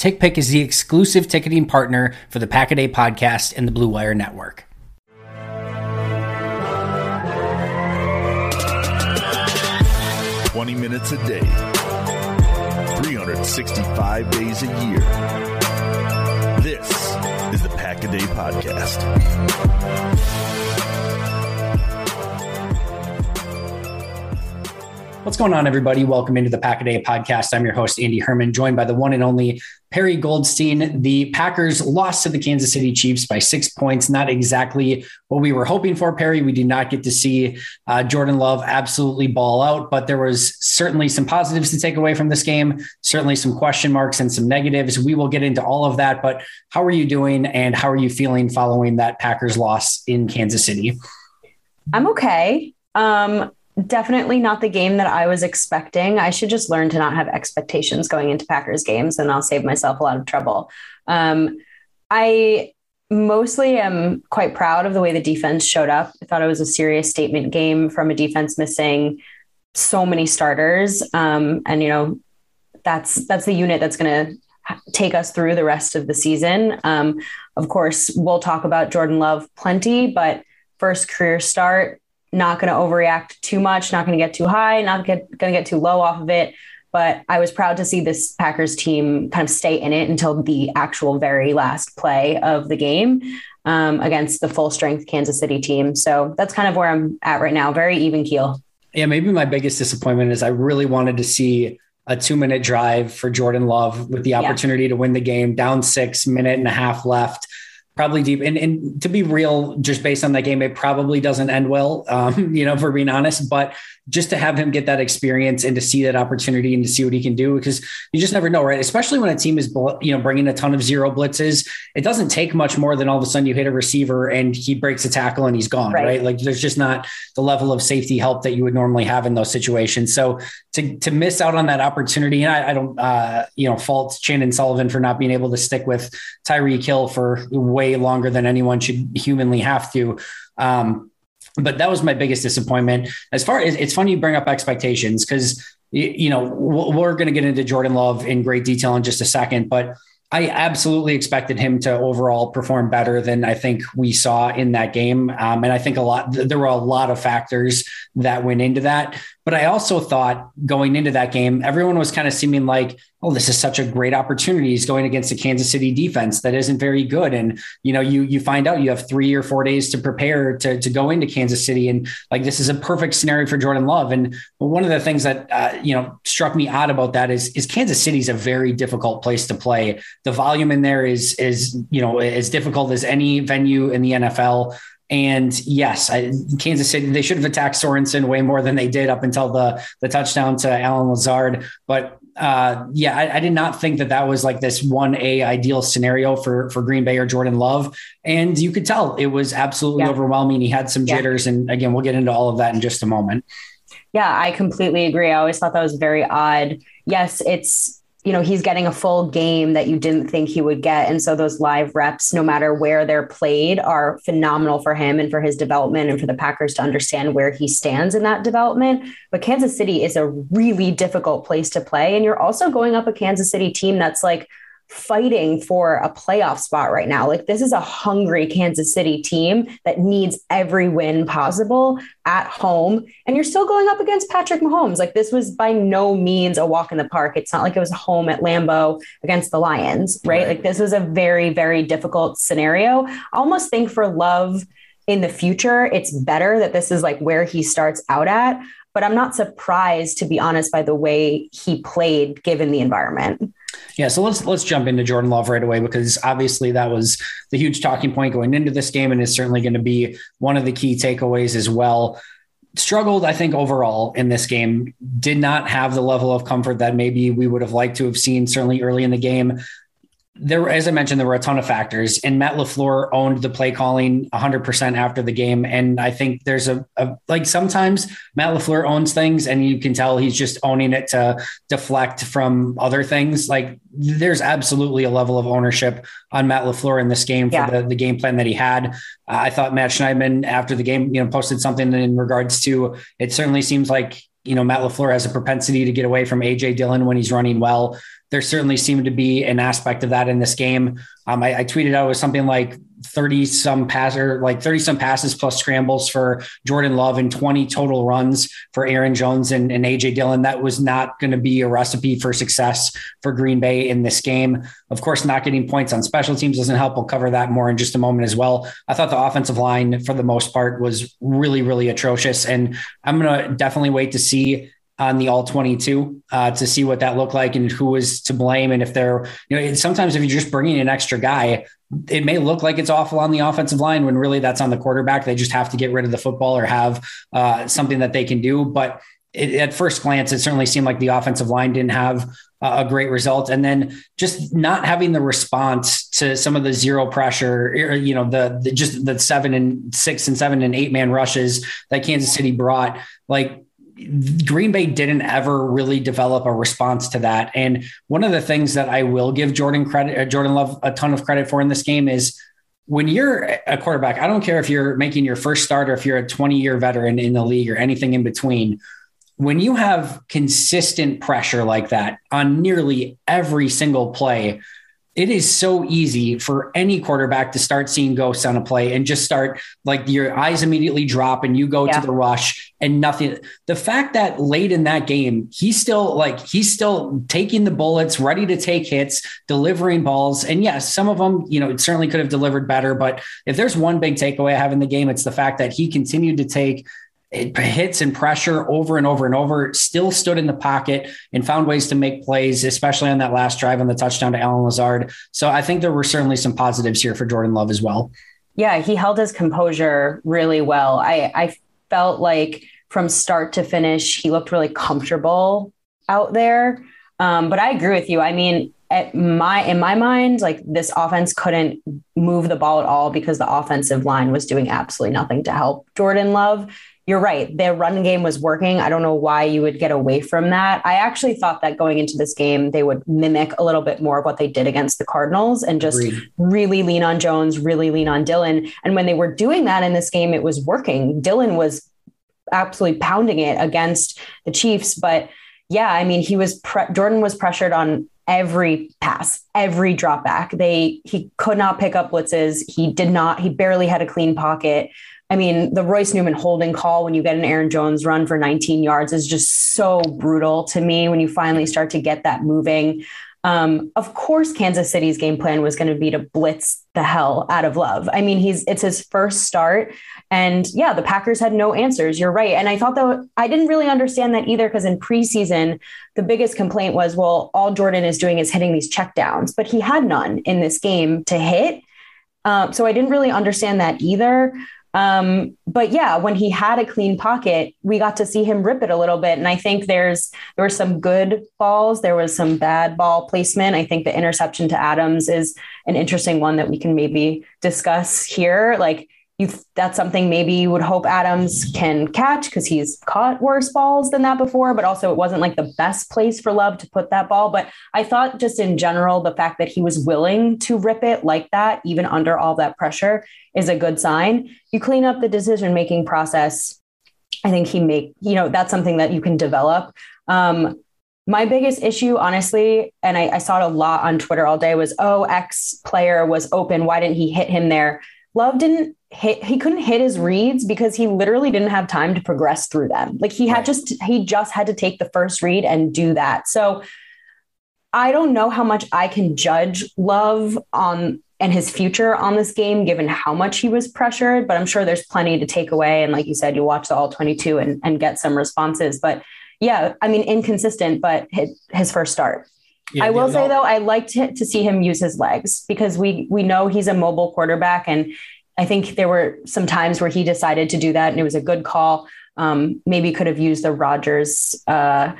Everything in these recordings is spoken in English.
TickPick is the exclusive ticketing partner for the Pack a Day podcast and the Blue Wire Network. Twenty minutes a day, 365 days a year. This is the Pack a Day Podcast. What's going on, everybody? Welcome into the Pack a Day podcast. I'm your host, Andy Herman, joined by the one and only Perri Goldstein. The Packers lost to the Kansas City Chiefs by six points. Not exactly what we were hoping for, Perri. We did not get to see uh, Jordan Love absolutely ball out, but there was certainly some positives to take away from this game, certainly some question marks and some negatives. We will get into all of that, but how are you doing and how are you feeling following that Packers loss in Kansas City? I'm okay. Um, definitely not the game that I was expecting. I should just learn to not have expectations going into Packers games and I'll save myself a lot of trouble. Um, I mostly am quite proud of the way the defense showed up. I thought it was a serious statement game from a defense missing so many starters. Um, and, you know, that's, that's the unit that's going to take us through the rest of the season. Um, of course, we'll talk about Jordan Love plenty, but first career start, not going to overreact too much, not going to get too high, not going to get too low off of it. But I was proud to see this Packers team kind of stay in it until the actual very last play of the game um, against the full strength Kansas City team. So that's kind of where I'm at right now. Very even keel. Yeah, maybe my biggest disappointment is I really wanted to see a two minute drive for Jordan Love with the opportunity yeah. to win the game down six minute and a half left probably deep. And, and to be real, just based on that game, it probably doesn't end well, um, you know, for being honest. But just to have him get that experience and to see that opportunity and to see what he can do, because you just never know, right? Especially when a team is, you know, bringing a ton of zero blitzes, it doesn't take much more than all of a sudden you hit a receiver and he breaks a tackle and he's gone, right? right? Like there's just not the level of safety help that you would normally have in those situations. So to, to miss out on that opportunity, and I, I don't, uh, you know, fault Chandon Sullivan for not being able to stick with Tyreek Hill for way longer than anyone should humanly have to. Um, but that was my biggest disappointment. As far as it's funny you bring up expectations because you know we're going to get into Jordan Love in great detail in just a second, but I absolutely expected him to overall perform better than I think we saw in that game. Um, and I think a lot, there were a lot of factors that went into that. But I also thought going into that game, everyone was kind of seeming like, oh, this is such a great opportunity. He's going against a Kansas City defense that isn't very good. And, you know, you you find out you have three or four days to prepare to, to go into Kansas City. And like, this is a perfect scenario for Jordan Love. And one of the things that, uh, you know, struck me odd about that is, is Kansas City is a very difficult place to play. The volume in there is, is, you know, as difficult as any venue in the NFL. And yes, Kansas City, they should have attacked Sorensen way more than they did up until the, the touchdown to Allen Lazard. But uh, yeah, I, I, did not think that that was like this one A ideal scenario for for Green Bay or Jordan Love, and you could tell it was absolutely yeah. overwhelming. He had some jitters, yeah. and again, we'll get into all of that in just a moment. Yeah, I completely agree. I always thought that was very odd. Yes, it's you know, he's getting a full game that you didn't think he would get. And so those live reps, no matter where they're played, are phenomenal for him and for his development and for the Packers to understand where he stands in that development. But Kansas City is a really difficult place to play. And you're also going up a Kansas City team that's like, fighting for a playoff spot right now. Like this is a hungry Kansas City team that needs every win possible at home. And you're still going up against Patrick Mahomes. Like this was by no means a walk in the park. It's not like it was home at Lambeau against the Lions, right? right. Like this was a very, very difficult scenario. I almost think for love in the future, it's better that this is like where he starts out at. But I'm not surprised, to be honest, by the way he played given the environment. Yeah, so let's let's jump into Jordan Love right away because obviously that was the huge talking point going into this game and is certainly going to be one of the key takeaways as well. Struggled, I think, overall in this game. Did not have the level of comfort that maybe we would have liked to have seen certainly early in the game there, as I mentioned, there were a ton of factors, and Matt LaFleur owned the play calling 100% after the game. And I think there's a, a, like sometimes Matt LaFleur owns things, and you can tell he's just owning it to deflect from other things. Like there's absolutely a level of ownership on Matt LaFleur in this game for yeah. the, the game plan that he had. Uh, I thought Matt Schneidman after the game, you know, posted something in regards to it certainly seems like you know, Matt LaFleur has a propensity to get away from AJ Dillon when he's running well there certainly seemed to be an aspect of that in this game. Um, I, I, tweeted out it was something like 30 some passer, like 30 some passes plus scrambles for Jordan Love and 20 total runs for Aaron Jones and, and AJ Dillon. That was not going to be a recipe for success for Green Bay in this game. Of course, not getting points on special teams doesn't help. We'll cover that more in just a moment as well. I thought the offensive line, for the most part, was really, really atrocious. And I'm going to definitely wait to see on the all 22 uh, to see what that looked like and who was to blame. And if they're, you know, sometimes if you're just bringing an extra guy, it may look like it's awful on the offensive line when really that's on the quarterback. They just have to get rid of the football or have uh, something that they can do. But it, at first glance, it certainly seemed like the offensive line didn't have a great result. And then just not having the response to some of the zero pressure, you know, the, the just the seven and six and seven and eight man rushes that Kansas City brought. Like Green Bay didn't ever really develop a response to that. And one of the things that I will give Jordan credit, uh, Jordan Love a ton of credit for in this game is when you're a quarterback, I don't care if you're making your first start or if you're a 20 year veteran in the league or anything in between. When you have consistent pressure like that on nearly every single play, it is so easy for any quarterback to start seeing ghosts on a play and just start like your eyes immediately drop and you go yeah. to the rush and nothing. The fact that late in that game, he's still like, he's still taking the bullets, ready to take hits, delivering balls. And yes, some of them, you know, it certainly could have delivered better. But if there's one big takeaway I have in the game, it's the fact that he continued to take hits and pressure over and over and over, still stood in the pocket and found ways to make plays, especially on that last drive on the touchdown to Allen Lazard. So I think there were certainly some positives here for Jordan Love as well. Yeah, he held his composure really well. I, I felt like from start to finish, he looked really comfortable out there. Um, but I agree with you. I mean, at my in my mind, like this offense couldn't move the ball at all because the offensive line was doing absolutely nothing to help Jordan Love you're right. Their run game was working. I don't know why you would get away from that. I actually thought that going into this game, they would mimic a little bit more of what they did against the Cardinals and just Agreed. really lean on Jones, really lean on Dillon. And when they were doing that in this game, it was working. Dillon was absolutely pounding it against the Chiefs. But yeah, I mean, he was pre- Jordan was pressured on every pass, every drop back. They he could not pick up blitzes. He did not. He barely had a clean pocket. I mean, the Royce Newman holding call when you get an Aaron Jones run for 19 yards is just so brutal to me when you finally start to get that moving. Um, of course, Kansas City's game plan was going to be to blitz the hell out of Love. I mean, he's it's his first start, and yeah, the Packers had no answers. You're right, and I thought that I didn't really understand that either because in preseason, the biggest complaint was, well, all Jordan is doing is hitting these checkdowns, but he had none in this game to hit. Um, so I didn't really understand that either. Um, but yeah, when he had a clean pocket, we got to see him rip it a little bit. And I think there's there were some good balls, there was some bad ball placement. I think the interception to Adams is an interesting one that we can maybe discuss here. Like you that's something maybe you would hope Adams can catch because he's caught worse balls than that before, but also it wasn't like the best place for Love to put that ball. But I thought just in general, the fact that he was willing to rip it like that, even under all that pressure, is a good sign. You clean up the decision making process. I think he make, you know, that's something that you can develop. Um, my biggest issue, honestly, and I, I saw it a lot on Twitter all day, was oh, X player was open. Why didn't he hit him there? Love didn't hit, he couldn't hit his reads because he literally didn't have time to progress through them. Like he had right. just, he just had to take the first read and do that. So I don't know how much I can judge Love on and his future on this game, given how much he was pressured, but I'm sure there's plenty to take away. And like you said, you watch the all 22 and, and get some responses. But yeah, I mean, inconsistent, but his, his first start. Yeah, I will yeah, say no. though, I liked to, to see him use his legs because we we know he's a mobile quarterback, and I think there were some times where he decided to do that, and it was a good call. Um, maybe could have used the Rodgers uh,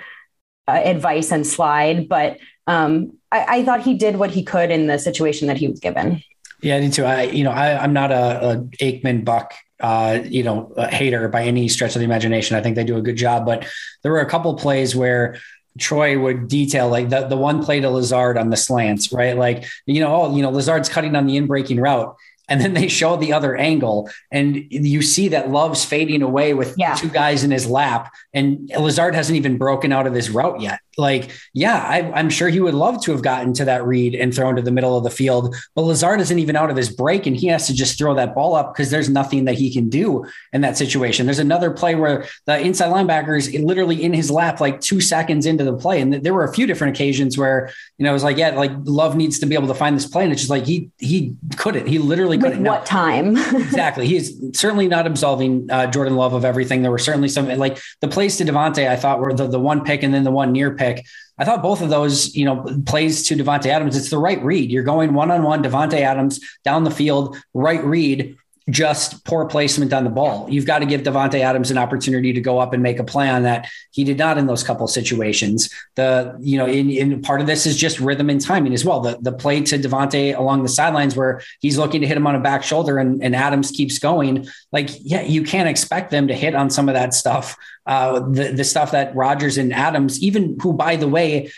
uh, advice and slide, but um, I, I, thought he did what he could in the situation that he was given. Yeah, I did too. I, you know, I, am not a, a Aikman Buck uh, you know, hater by any stretch of the imagination. I think they do a good job, but there were a couple plays where Troy would detail like the, the one play to Lazard on the slants, right? Like, you know, oh, you know, Lazard's cutting on the in breaking route and then they show the other angle and you see that love's fading away with yeah. two guys in his lap and lazard hasn't even broken out of this route yet like yeah I, am sure he would love to have gotten to that read and thrown to the middle of the field but lazard isn't even out of his break and he has to just throw that ball up because there's nothing that he can do in that situation there's another play where the inside linebacker is literally in his lap like two seconds into the play and there were a few different occasions where you know it was like yeah like love needs to be able to find this play and it's just like he he couldn't he literally couldn't. with what time? exactly. He's certainly not absolving uh, Jordan Love of everything. There were certainly some like the plays to Davante. I thought were the, the one pick and then the one near pick. I thought both of those, you know, plays to Davante Adams. It's the right read. You're going one on one, Davante Adams down the field, right read just poor placement on the ball. You've got to give Davante Adams an opportunity to go up and make a play on that. He did not in those couple situations. The you know, in, in part of this is just rhythm and timing as well. The the play to Davante along the sidelines where he's looking to hit him on a back shoulder and, and Adams keeps going. Like, yeah, you can't expect them to hit on some of that stuff. Uh, the the stuff that Rodgers and Adams, even who by the way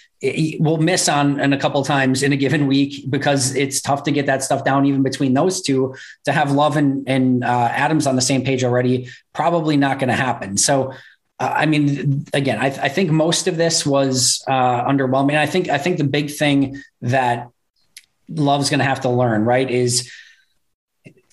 will miss on in a couple times in a given week because it's tough to get that stuff down even between those two. To have love and, and uh, adams on the same page already probably not going to happen. So uh, i mean again I, I, think most of this was uh, underwhelming. I think i think the big thing that love's going to have to learn right is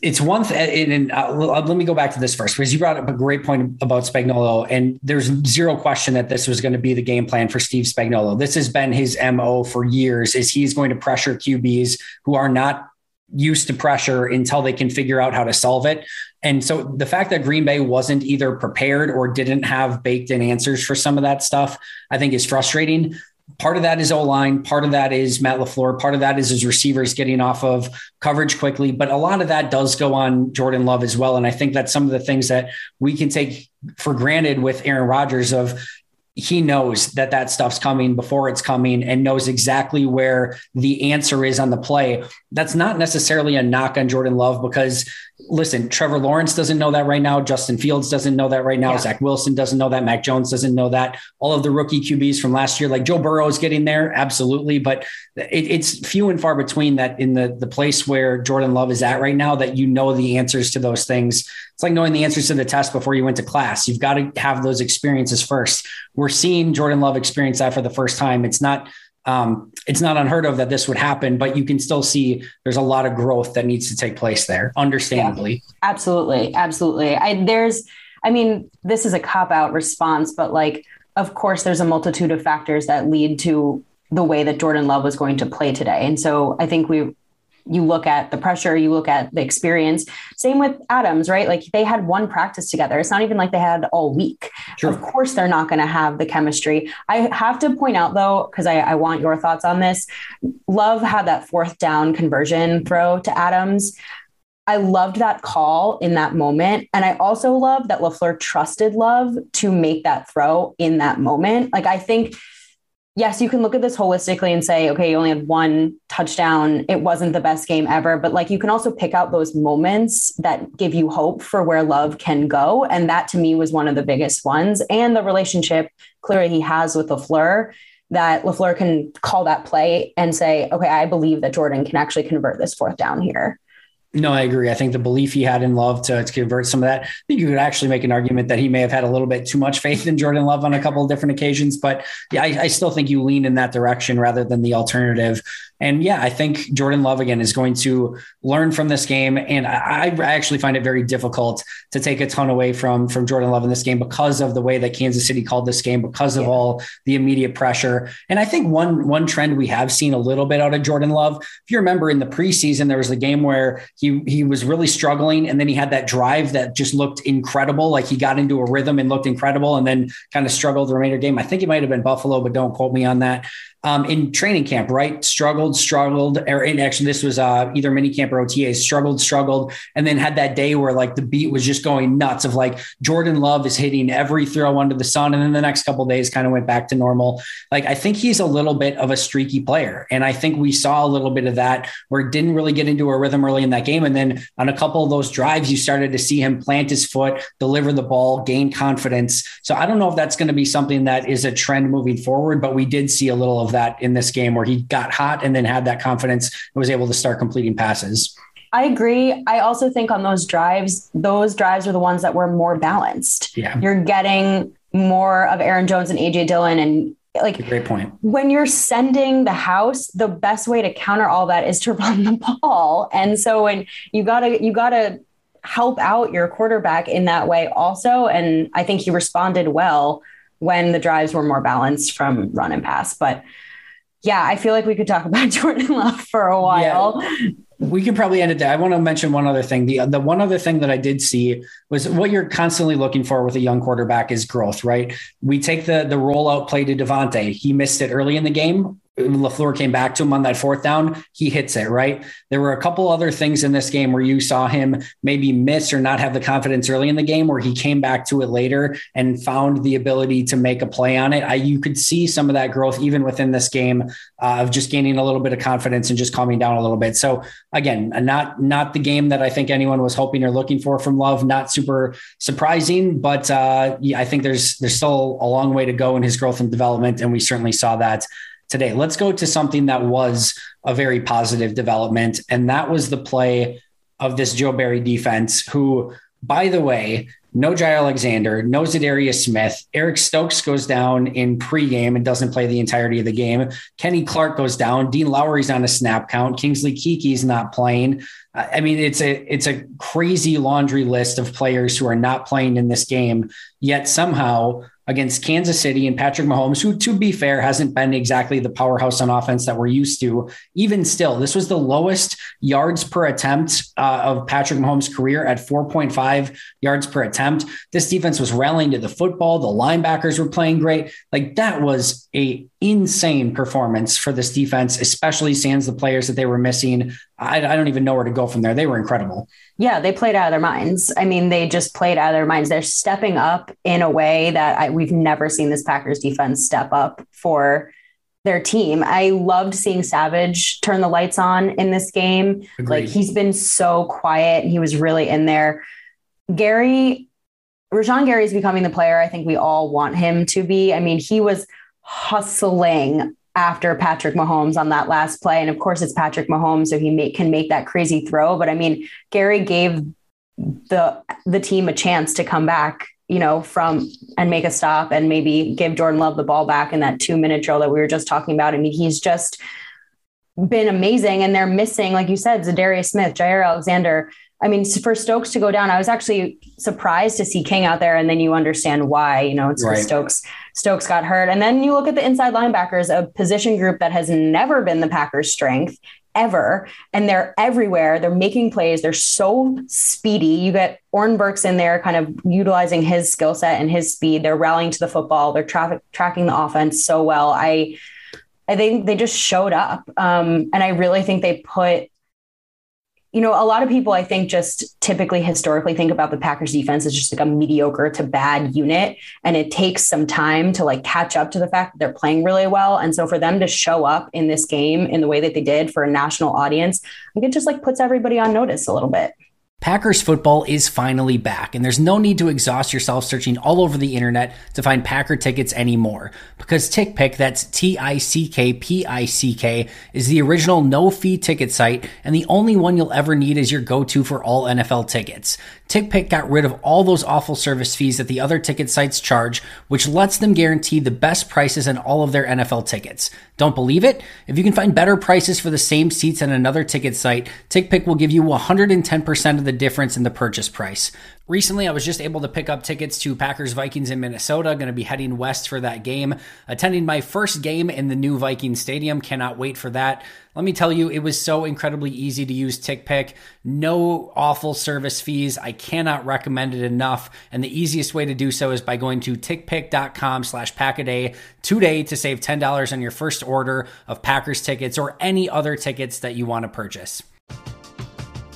it's one thing, and uh, let me go back to this first because you brought up a great point about Spagnuolo, and there's zero question that this was going to be the game plan for Steve Spagnuolo. This has been his mo for years. Is he's going to pressure QBs who are not used to pressure until they can figure out how to solve it. And so the fact that Green Bay wasn't either prepared or didn't have baked in answers for some of that stuff, I think is frustrating part of that is O line, part of that is Matt LaFleur, part of that is his receivers getting off of coverage quickly. But a lot of that does go on Jordan Love as well. And I think that's some of the things that we can take for granted with Aaron Rodgers of he knows that that stuff's coming before it's coming and knows exactly where the answer is on the play. That's not necessarily a knock on Jordan Love because listen, Trevor Lawrence doesn't know that right now. Justin Fields doesn't know that right now. Yeah. Zach Wilson doesn't know that. Mac Jones doesn't know that. All of the rookie QBs from last year, like Joe Burrow is getting there. Absolutely. But it, it's few and far between that in the, the place where Jordan Love is at right now that you know the answers to those things. It's like knowing the answers to the test before you went to class. You've got to have those experiences first. We're seeing Jordan Love experience that for the first time. It's not um, it's not unheard of that this would happen, but you can still see there's a lot of growth that needs to take place there, understandably. Yeah, absolutely. Absolutely. I, there's, I mean, this is a cop out response, but like, of course, there's a multitude of factors that lead to the way that Jordan Love was going to play today. And so I think we you look at the pressure, you look at the experience. Same with Adams, right? Like they had one practice together. It's not even like they had all week. Sure. Of course, they're not going to have the chemistry. I have to point out though, because I, I want your thoughts on this. Love had that fourth down conversion throw to Adams. I loved that call in that moment. And I also love that LaFleur trusted Love to make that throw in that moment. Like, I think yes, you can look at this holistically and say, okay, you only had one touchdown. It wasn't the best game ever. But like you can also pick out those moments that give you hope for where love can go. And that to me was one of the biggest ones. And the relationship clearly he has with LaFleur that LaFleur can call that play and say, okay, I believe that Jordan can actually convert this fourth down here. No, I agree. I think the belief he had in Love to, to, convert some of that. I think you could actually make an argument that he may have had a little bit too much faith in Jordan Love on a couple of different occasions. But yeah, I, I still think you lean in that direction rather than the alternative. And yeah, I think Jordan Love again is going to learn from this game. And I, I, actually find it very difficult to take a ton away from, from Jordan Love in this game because of the way that Kansas City called this game, because of yeah. all the immediate pressure. And I think one one trend we have seen a little bit out of Jordan Love. If you remember in the preseason, there was a game where he he was really struggling, and then he had that drive that just looked incredible. Like he got into a rhythm and looked incredible, and then kind of struggled the remainder game. I think it might have been Buffalo, but don't quote me on that um, in training camp, right? Struggled, struggled, or in actually this was uh, either mini camp or OTA, struggled, struggled, and then had that day where like the beat was just going nuts of like Jordan Love is hitting every throw under the sun, and then the next couple days kind of went back to normal. Like I think he's a little bit of a streaky player, and I think we saw a little bit of that where it didn't really get into a rhythm early in that game, and then on a couple of those drives, you started to see him plant his foot, deliver the ball, gain confidence. So I don't know if that's going to be something that is a trend moving forward, but we did see a little of of that in this game where he got hot and then had that confidence and was able to start completing passes. I agree. I also think on those drives, those drives are the ones that were more balanced. Yeah. You're getting more of Aaron Jones and AJ Dillon and like great point. When you're sending the house, the best way to counter all that is to run the ball. And so when you gotta you gotta help out your quarterback in that way also. And I think he responded well when the drives were more balanced from run and pass. But yeah, I feel like we could talk about Jordan Love for a while. Yeah, we can probably end it there. I want to mention one other thing. The the one other thing that I did see was what you're constantly looking for with a young quarterback is growth, right? We take the the rollout play to Davante. He missed it early in the game. LaFleur came back to him on that fourth down, he hits it, right? There were a couple other things in this game where you saw him maybe miss or not have the confidence early in the game where he came back to it later and found the ability to make a play on it. I, you could see some of that growth even within this game uh, of just gaining a little bit of confidence and just calming down a little bit. So again, not not the game that I think anyone was hoping or looking for from Love. Not super surprising, but uh, I think there's there's still a long way to go in his growth and development, and we certainly saw that today. Let's go to something that was a very positive development, and that was the play of this Joe Barry defense, who, by the way, no Jaire Alexander, no Za'Darius Smith. Eric Stokes goes down in pregame and doesn't play the entirety of the game. Kenny Clark goes down. Dean Lowry's on a snap count. Kingsley Keke's not playing. I mean, it's a it's a crazy laundry list of players who are not playing in this game. Yet somehow against Kansas City and Patrick Mahomes, who, to be fair, hasn't been exactly the powerhouse on offense that we're used to. Even still, this was the lowest yards per attempt uh, of Patrick Mahomes' career at 4.5 yards per attempt. This defense was rallying to the football. The linebackers were playing great. Like that was a insane performance for this defense, especially sans the players that they were missing. I, I don't even know where to go from there. They were incredible. Yeah, they played out of their minds. I mean, they just played out of their minds. They're stepping up in a way that I, we've never seen this Packers defense step up for their team. I loved seeing Savage turn the lights on in this game. Agreed. Like he's been so quiet. And he was really in there. Gary, Rashan Gary is becoming the player I think we all want him to be. I mean, he was hustling after Patrick Mahomes on that last play. And of course, it's Patrick Mahomes, so he make, can make that crazy throw. But I mean, Gary gave the the team a chance to come back, you know, from and make a stop and maybe give Jordan Love the ball back in that two minute drill that we were just talking about. I mean, he's just been amazing, and they're missing, like you said, Za'Darius Smith, Jaire Alexander. I mean, for Stokes to go down, I was actually surprised to see King out there, and then you understand why. You know, it's right. Stokes. Stokes got hurt, and then you look at the inside linebackers, a position group that has never been the Packers' strength ever, and they're everywhere. They're making plays. They're so speedy. You get Oren Burks in there, kind of utilizing his skill set and his speed. They're rallying to the football. They're traffic tracking the offense so well. I, I think they just showed up, um, and I really think they put you know, a lot of people I think just typically historically think about the Packers defense as just like a mediocre to bad unit. And it takes some time to like catch up to the fact that they're playing really well. And so for them to show up in this game in the way that they did for a national audience, I think it just like puts everybody on notice a little bit. Packers football is finally back, and there's no need to exhaust yourself searching all over the internet to find Packer tickets anymore. Because TickPick, that's T I C K P I C K, is the original no fee ticket site, and the only one you'll ever need is your go to for all NFL tickets. TickPick got rid of all those awful service fees that the other ticket sites charge, which lets them guarantee the best prices on all of their NFL tickets. Don't believe it? If you can find better prices for the same seats on another ticket site, TickPick will give you 110% of the difference in the purchase price. Recently, I was just able to pick up tickets to Packers Vikings in Minnesota. Going to be heading west for that game. Attending my first game in the new Viking Stadium. Cannot wait for that. Let me tell you, it was so incredibly easy to use TickPick. No awful service fees. I cannot recommend it enough. And the easiest way to do so is by going to tickpick.com slash packaday today to save $10 on your first order of Packers tickets or any other tickets that you want to purchase.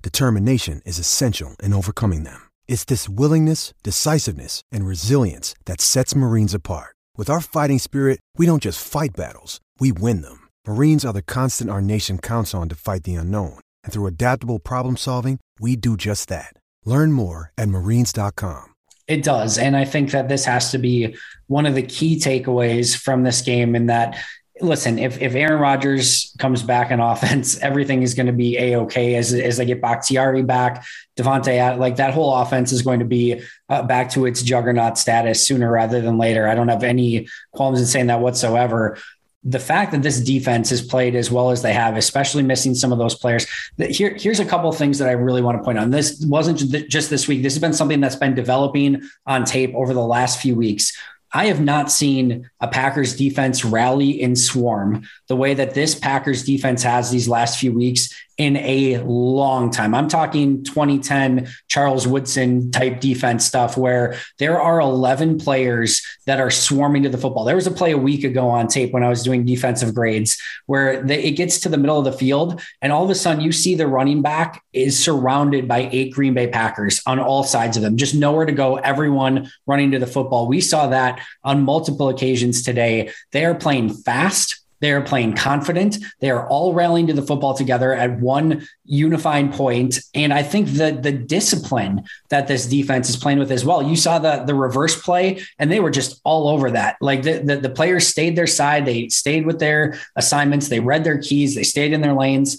determination is essential in overcoming them. It's this willingness, decisiveness, and resilience that sets Marines apart. With our fighting spirit, we don't just fight battles, we win them. Marines are the constant our nation counts on to fight the unknown. And through adaptable problem solving, we do just that. Learn more at marines.com. It does. And I think that this has to be one of the key takeaways from this game in that listen, if, if Aaron Rodgers comes back in offense, everything is going to be a okay as, as they get Bakhtiari back, Davante, like that whole offense is going to be uh, back to its juggernaut status sooner rather than later. I don't have any qualms in saying that whatsoever. The fact that this defense has played as well as they have, especially missing some of those players. Here, here's a couple things that I really want to point out. This wasn't just this week. This has been something that's been developing on tape over the last few weeks. I have not seen a Packers defense rally and swarm the way that this Packers defense has these last few weeks in a long time. I'm talking 2010 Charles Woodson type defense stuff where there are 11 players that are swarming to the football. There was a play a week ago on tape when I was doing defensive grades where it gets to the middle of the field and all of a sudden you see the running back is surrounded by eight Green Bay Packers on all sides of them, just nowhere to go, everyone running to the football. We saw that on multiple occasions today. They are playing fast. They are playing confident. They are all rallying to the football together at one unifying point. And I think that the discipline that this defense is playing with as well. You saw the the reverse play, and they were just all over that. Like the, the, the players stayed their side, they stayed with their assignments, they read their keys, they stayed in their lanes.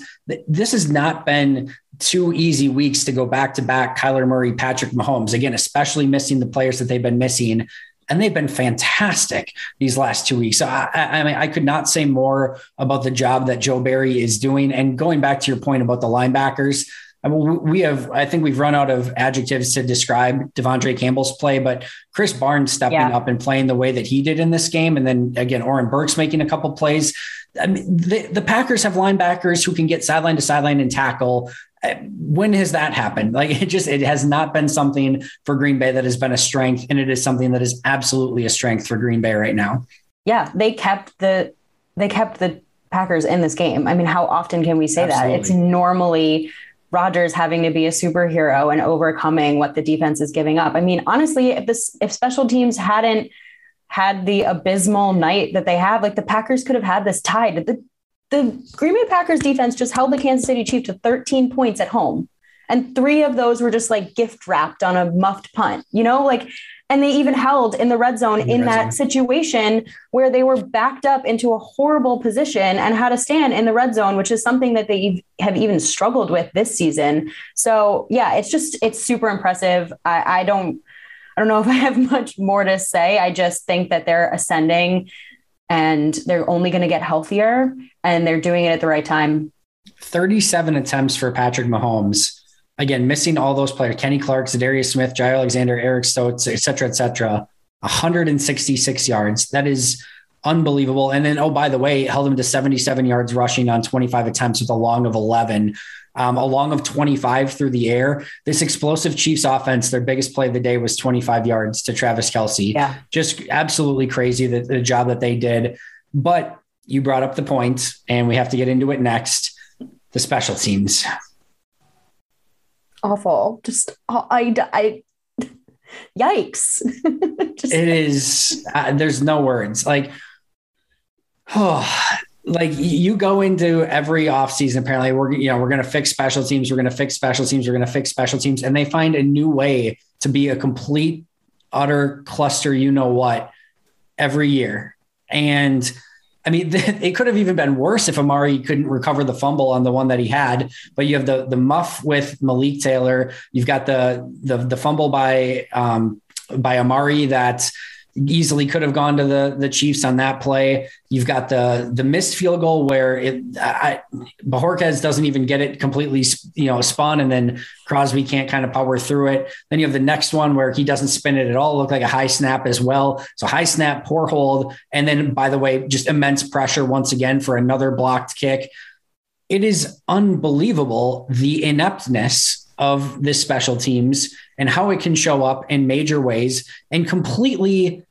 This has not been two easy weeks to go back to back Kyler Murray, Patrick Mahomes. Again, especially missing the players that they've been missing and they've been fantastic these last two weeks. I, I, mean, I could not say more about the job that Joe Barry is doing. And going back to your point about the linebackers, I mean, we have, I think we've run out of adjectives to describe De'Vondre Campbell's play, but Krys Barnes stepping yeah. up and playing the way that he did in this game. And then again, Oren Burks making a couple plays. I mean, the, the Packers have linebackers who can get sideline to sideline and tackle uh, when has that happened? Like it just it has not been something for Green Bay that has been a strength, and it is something that is absolutely a strength for Green Bay right now. Yeah, they kept the they kept the Packers in this game. I mean, how often can we say Absolutely. that? It's normally Rodgers having to be a superhero and overcoming what the defense is giving up. I mean, honestly, if this if special teams hadn't had the abysmal night that they have, like the Packers could have had this tied. The the Green Bay Packers defense just held the Kansas City Chiefs to 13 points at home. And three of those were just like gift wrapped on a muffed punt, you know, like and they even held in the red zone in, in red that zone. situation where they were backed up into a horrible position and had to stand in the red zone, which is something that they have even struggled with this season. So yeah, it's just it's super impressive. I, I don't I don't know if I have much more to say. I just think that they're ascending and they're only going to get healthier and they're doing it at the right time. 37 attempts for Patrick Mahomes again, missing all those players, Kenny Clark, Za'Darius Smith, Jaire Alexander, Eric Stokes, et cetera, et cetera, 166 yards. That is unbelievable. And then, oh, by the way, held him to 77 yards rushing on 25 attempts with a long of 11, um, a long of 25 through the air. This explosive Chiefs offense, their biggest play of the day was 25 yards to Travis Kelce. Yeah. Just absolutely crazy the, the job that they did. But you brought up the point, and we have to get into it next the special teams awful. Just I, I yikes. Just, it is. Uh, there's no words. Like, oh, like you go into every offseason. Apparently, we're you know we're going to fix special teams. We're going to fix special teams. We're going to fix special teams, and they find a new way to be a complete, utter cluster. You know what? Every year, and I mean, it could have even been worse if Amari couldn't recover the fumble on the one that he had. But you have the the muff with Malik Taylor. You've got the the the fumble by um, by Amari that easily could have gone to the the Chiefs on that play. You've got the the missed field goal where it I, Bojorquez doesn't even get it completely you know spun, and then Crosby can't kind of power through it. Then you have the next one where he doesn't spin it at all. Look like a high snap as well. So high snap, poor hold, and then by the way, just immense pressure once again for another blocked kick. It is unbelievable the ineptness of this special teams and how it can show up in major ways and completely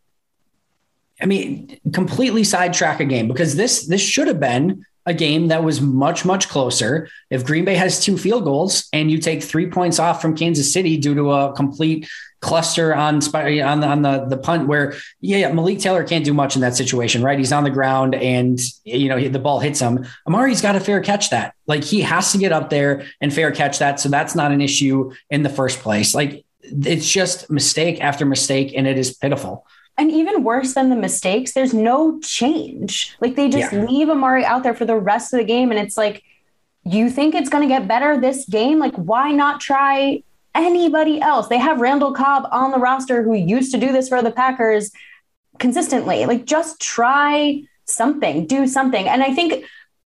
I mean, completely sidetrack a game because this this should have been a game that was much much closer. If Green Bay has two field goals and you take three points off from Kansas City due to a complete cluster on on the, on the the punt, where yeah, Malik Taylor can't do much in that situation, right? He's on the ground and you know the ball hits him. Amari's got to fair catch that. Like he has to get up there and fair catch that, so that's not an issue in the first place. Like it's just mistake after mistake, and it is pitiful. And even worse than the mistakes, there's no change. Like they just yeah. leave Amari out there for the rest of the game. And it's like, you think it's going to get better this game? Like, why not try anybody else? They have Randall Cobb on the roster who used to do this for the Packers consistently. Like, just try something, do something. And I think,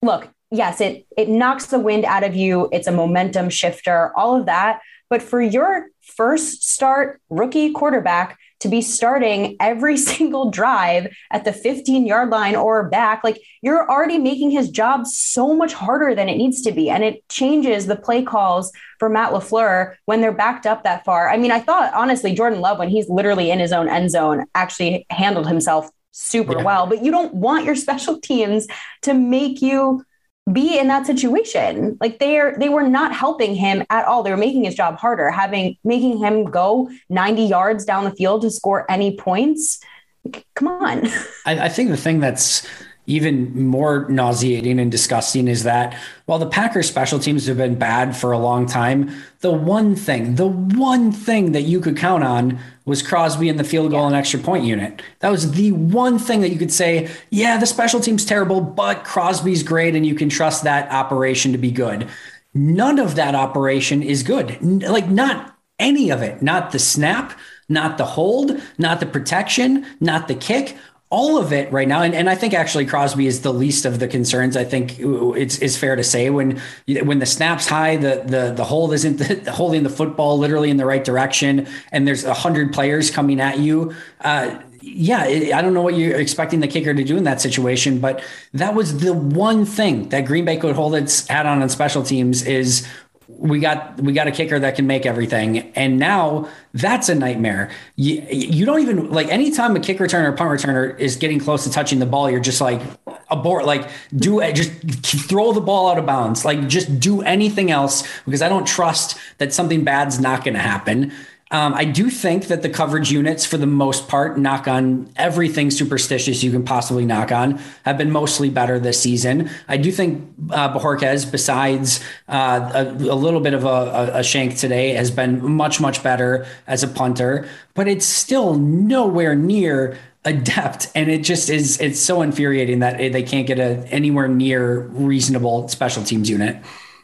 look, yes, it it knocks the wind out of you. It's a momentum shifter, all of that. But for your first start rookie quarterback to be starting every single drive at the 15 yard line or back, like you're already making his job so much harder than it needs to be. And it changes the play calls for Matt LaFleur when they're backed up that far. I mean, I thought honestly, Jordan Love, when he's literally in his own end zone, actually handled himself super yeah. well. But you don't want your special teams to make you be in that situation. Like they are they were not helping him at all. They were making his job harder, having making him go 90 yards down the field to score any points. Come on. I, I think the thing that's even more nauseating and disgusting is that while the Packers special teams have been bad for a long time, the one thing, the one thing that you could count on was Crosby in the field goal and extra point unit. That was the one thing that you could say, yeah, the special team's terrible, but Crosby's great and you can trust that operation to be good. None of that operation is good. Like not any of it, not the snap, not the hold, not the protection, not the kick all of it right now, and, and I think actually Crosby is the least of the concerns. I think it's is fair to say when when the snap's high, the the the hold isn't the, holding the football literally in the right direction, and there's a hundred players coming at you. Uh, yeah, I don't know what you're expecting the kicker to do in that situation, but that was the one thing that Green Bay could hold its hat on on special teams is we got we got a kicker that can make everything. And now that's a nightmare. You, you don't even like anytime a kick returner punt returner is getting close to touching the ball you're just like abort like do it just throw the ball out of bounds. Like just do anything else because i don't trust that something bad's not going to happen um, I do think that the coverage units, for the most part, knock on everything superstitious you can possibly knock on, have been mostly better this season. I do think uh, Bojorquez, besides uh, a, a, little bit of a, a, shank today, has been much, much better as a punter, but it's still nowhere near adept and it just is it's so infuriating that they can't get a anywhere near reasonable special teams unit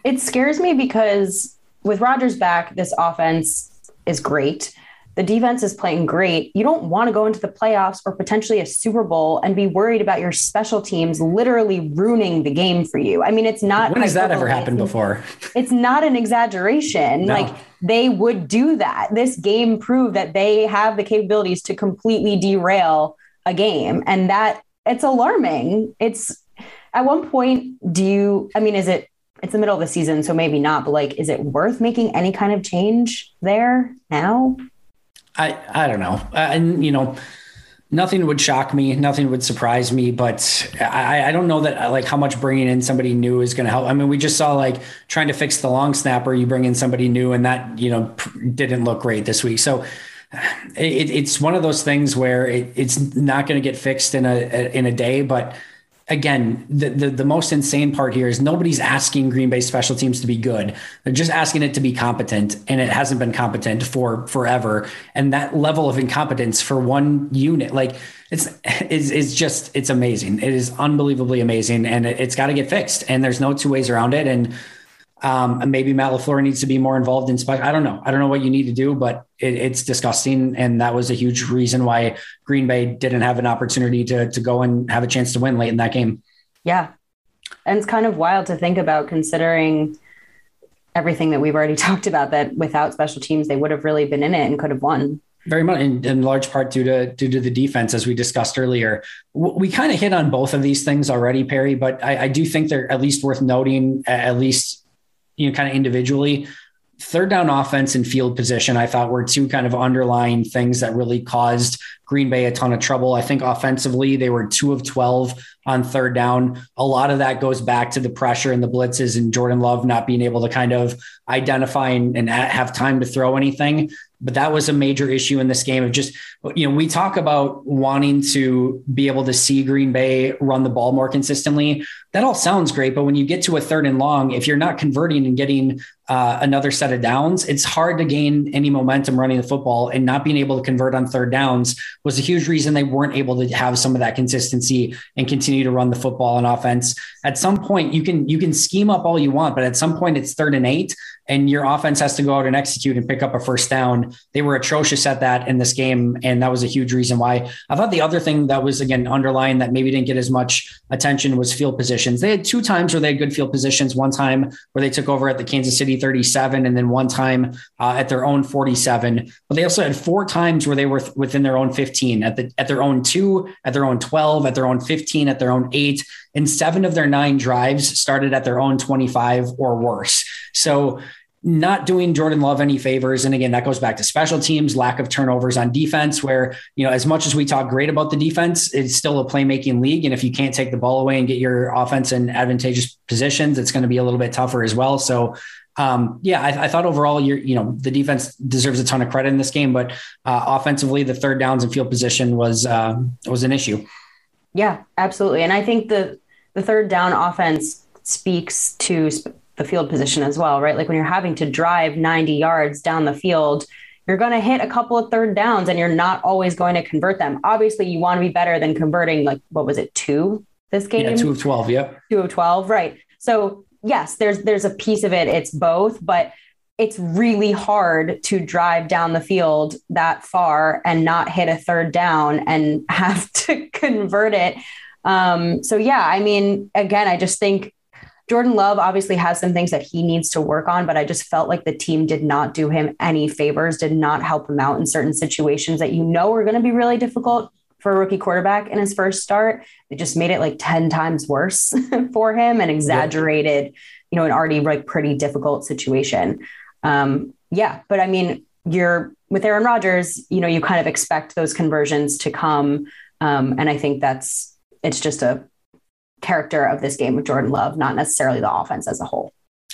it scares me because with Rodgers back this offense is great. The defense is playing great. You don't want to go into the playoffs or potentially a Super Bowl and be worried about your special teams literally ruining the game for you. I mean, it's not. When has that ever happened before? It's not an exaggeration. No. Like they would do that. This game proved that they have the capabilities to completely derail a game. And that it's alarming. It's at one point, do you, I mean, is it it's the middle of the season, so maybe not, but like, is it worth making any kind of change there now? I, I don't know. And, you know, nothing would shock me. Nothing would surprise me, but I, I don't know that like how much bringing in somebody new is going to help. I mean, we just saw like trying to fix the long snapper, you bring in somebody new and that, you know, didn't look great this week. So it, it's one of those things where it, it's not going to get fixed in a, in a day, but again, the, the, the most insane part here is nobody's asking Green Bay special teams to be good. They're just asking it to be competent, and it hasn't been competent for forever. And that level of incompetence for one unit, like it's is is just it's amazing. It is unbelievably amazing, and it, it's got to get fixed. And there's no two ways around it. And um, and maybe Matt LaFleur needs to be more involved in spec. I don't know. I don't know what you need to do, but it, it's disgusting. And that was a huge reason why Green Bay didn't have an opportunity to, to go and have a chance to win late in that game. Yeah. And it's kind of wild to think about considering everything that we've already talked about that without special teams, they would have really been in it and could have won. Very much, in, in large part due to due to the defense, as we discussed earlier. We kind of hit on both of these things already, Perri. But I, I do think they're at least worth noting, at least you know, kind of individually. Third down offense and field position, I thought were two kind of underlying things that really caused Green Bay a ton of trouble. I think offensively, they were two of 12 on third down. A lot of that goes back to the pressure and the blitzes and Jordan Love not being able to kind of identify and, and have time to throw anything but that was a major issue in this game of just you know we talk about wanting to be able to see green bay run the ball more consistently. That all sounds great but when you get to a third and long if you're not converting and getting uh, another set of downs it's hard to gain any momentum running the football and not being able to convert on third downs was a huge reason they weren't able to have some of that consistency and continue to run the football on offense. At some point you can you can scheme up all you want but at some point it's third and eight and your offense has to go out and execute and pick up a first down. They were atrocious at that in this game, and that was a huge reason why. I thought the other thing that was again underlying that maybe didn't get as much attention was field positions. They had two times where they had good field positions. One time where they took over at the Kansas City 37, and then one time uh, at their own 47. But they also had four times where they were within their own 15, at the at their own two, at their own 12, at their own 15, at their own eight, and seven of their nine drives started at their own 25 or worse. So not doing Jordan Love any favors. And again, that goes back to special teams, lack of turnovers on defense, where, you know, as much as we talk great about the defense, it's still a playmaking league. And if you can't take the ball away and get your offense in advantageous positions, it's going to be a little bit tougher as well. So, um, yeah, I, I, thought overall, you're, you know, the defense deserves a ton of credit in this game, but uh, offensively, the third downs and field position was uh, was an issue. Yeah, absolutely. And I think the the third down offense speaks to the field position as well, right? Like when you're having to drive 90 yards down the field, you're going to hit a couple of third downs and you're not always going to convert them. Obviously, you want to be better than converting, like, what was it, two this game? Yeah, two of 12. Yep. Two of 12. Right. So, yes, there's, there's a piece of it. It's both, but it's really hard to drive down the field that far and not hit a third down and have to convert it. Um, so, yeah, I mean, again, I just think Jordan Love obviously has some things that he needs to work on, but I just felt like the team did not do him any favors, did not help him out in certain situations that you know are going to be really difficult for a rookie quarterback in his first start. It just made it like 10 times worse for him and exaggerated, yeah. you know, an already like pretty difficult situation. Um, yeah, but I mean, you're with Aaron Rodgers, you know, you kind of expect those conversions to come. Um, and I think that's it's just a character of this game with Jordan Love, not necessarily the offense as a whole.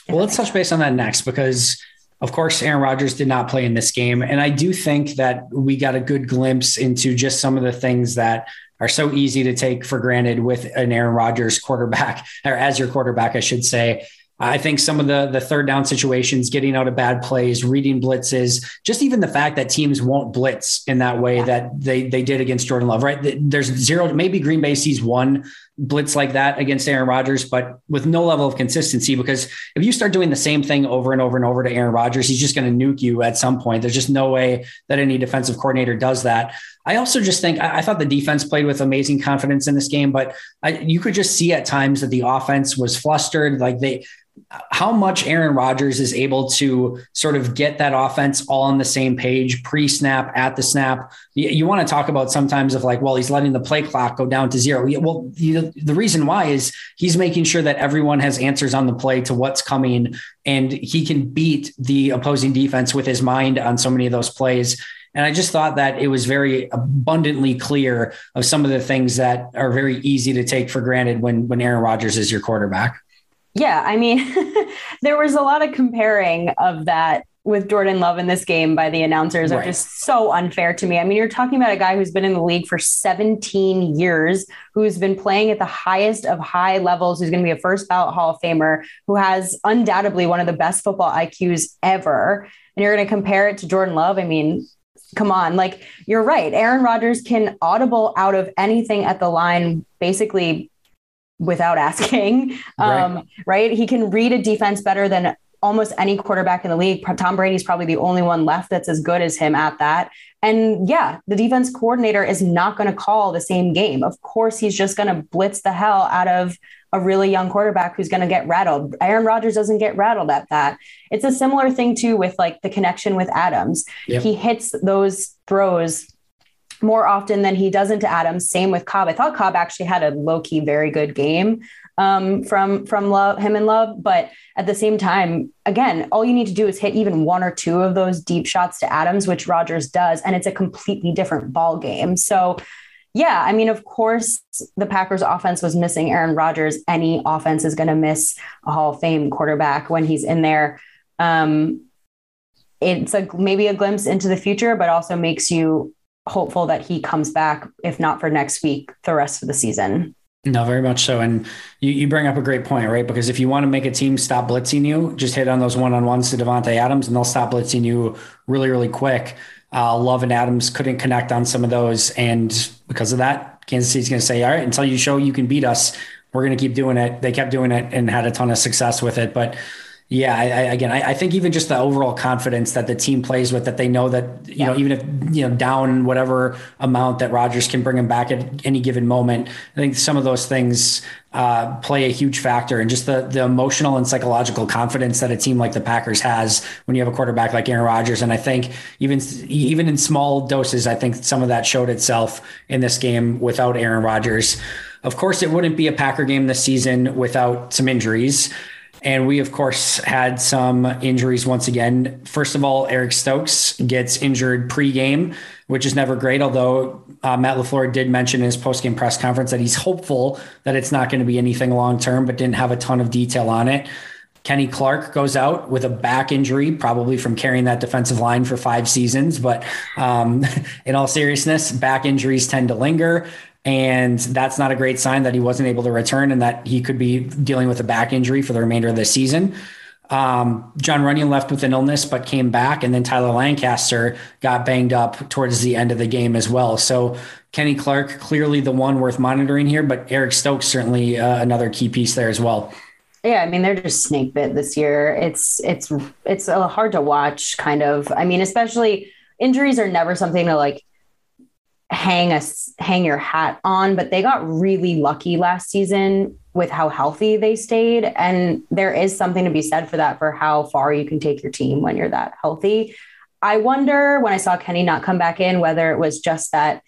Well, let's touch base on that next because, of course, Aaron Rodgers did not play in this game. And I do think that we got a good glimpse into just some of the things that are so easy to take for granted with an Aaron Rodgers quarterback, or as your quarterback, I should say. I think some of the the third down situations, getting out of bad plays, reading blitzes, just even the fact that teams won't blitz in that way yeah. that they they did against Jordan Love, right? There's zero, maybe Green Bay sees one blitz like that against Aaron Rodgers, but with no level of consistency. Because if you start doing the same thing over and over and over to Aaron Rodgers, he's just going to nuke you at some point. There's just no way that any defensive coordinator does that. I also just think I, I thought the defense played with amazing confidence in this game, but I, you could just see at times that the offense was flustered. Like they, how much Aaron Rodgers is able to sort of get that offense all on the same page pre snap at the snap. You, you, want to talk about sometimes of like, well, he's letting the play clock go down to zero. Well, the, the reason why is he's making sure that everyone has answers on the play to what's coming and he can beat the opposing defense with his mind on so many of those plays. And I just thought that it was very abundantly clear of some of the things that are very easy to take for granted when when Aaron Rodgers is your quarterback. Yeah, I mean, there was a lot of comparing of that with Jordan Love in this game by the announcers right. are just so unfair to me. I mean, you're talking about a guy who's been in the league for 17 years, who's been playing at the highest of high levels, who's going to be a first ballot Hall of Famer, who has undoubtedly one of the best football IQs ever. And you're going to compare it to Jordan Love. I mean, come on. Like, you're right. Aaron Rodgers can audible out of anything at the line, basically without asking. Um, right. right. He can read a defense better than almost any quarterback in the league. Tom Brady's probably the only one left that's as good as him at that. And yeah, the defense coordinator is not going to call the same game. Of course, he's just going to blitz the hell out of a really young quarterback who's going to get rattled. Aaron Rodgers doesn't get rattled at that. It's a similar thing too with like the connection with Adams. Yep. He hits those throws more often than he doesn't to Adams. Same with Cobb. I thought Cobb actually had a low key very good game um, from from Love, him and Love, but at the same time, again, all you need to do is hit even one or two of those deep shots to Adams, which Rodgers does, and it's a completely different ball game. So. Yeah, I mean, of course, the Packers offense was missing Aaron Rodgers. Any offense is going to miss a Hall of Fame quarterback when he's in there. Um, it's a maybe a glimpse into the future, but also makes you hopeful that he comes back, if not for next week, the rest of the season. No, very much so. And you, you bring up a great point, right? Because if you want to make a team stop blitzing you, just hit on those one on ones to Davante Adams and they'll stop blitzing you really, really quick. Uh, Love and Adams couldn't connect on some of those. And because of that, Kansas City's going to say, all right, until you show you can beat us, we're going to keep doing it. They kept doing it and had a ton of success with it. But yeah, I, I, again, I, I, think even just the overall confidence that the team plays with, that they know that you yeah. know even if you know down whatever amount that Rodgers can bring him back at any given moment, I think some of those things uh, play a huge factor, and just the the emotional and psychological confidence that a team like the Packers has when you have a quarterback like Aaron Rodgers. And I think even even in small doses, I think some of that showed itself in this game without Aaron Rodgers. Of course, it wouldn't be a Packer game this season without some injuries. And we, of course, had some injuries once again. First of all, Eric Stokes gets injured pre-game, which is never great. Although uh, Matt LaFleur did mention in his post-game press conference that he's hopeful that it's not going to be anything long-term, but didn't have a ton of detail on it. Kenny Clark goes out with a back injury, probably from carrying that defensive line for five seasons. But um, in all seriousness, back injuries tend to linger. And that's not a great sign that he wasn't able to return and that he could be dealing with a back injury for the remainder of the season. Um, Jon Runyan left with an illness, but came back. And then Tyler Lancaster got banged up towards the end of the game as well. So Kenny Clark, clearly the one worth monitoring here, but Eric Stokes, certainly uh, another key piece there as well. Yeah, I mean they're just snake bit this year. It's it's it's hard to watch, kind of. I mean, especially injuries are never something to like hang a hang your hat on, but they got really lucky last season with how healthy they stayed, and there is something to be said for that for how far you can take your team when you're that healthy. I wonder when I saw Kenny not come back in whether it was just that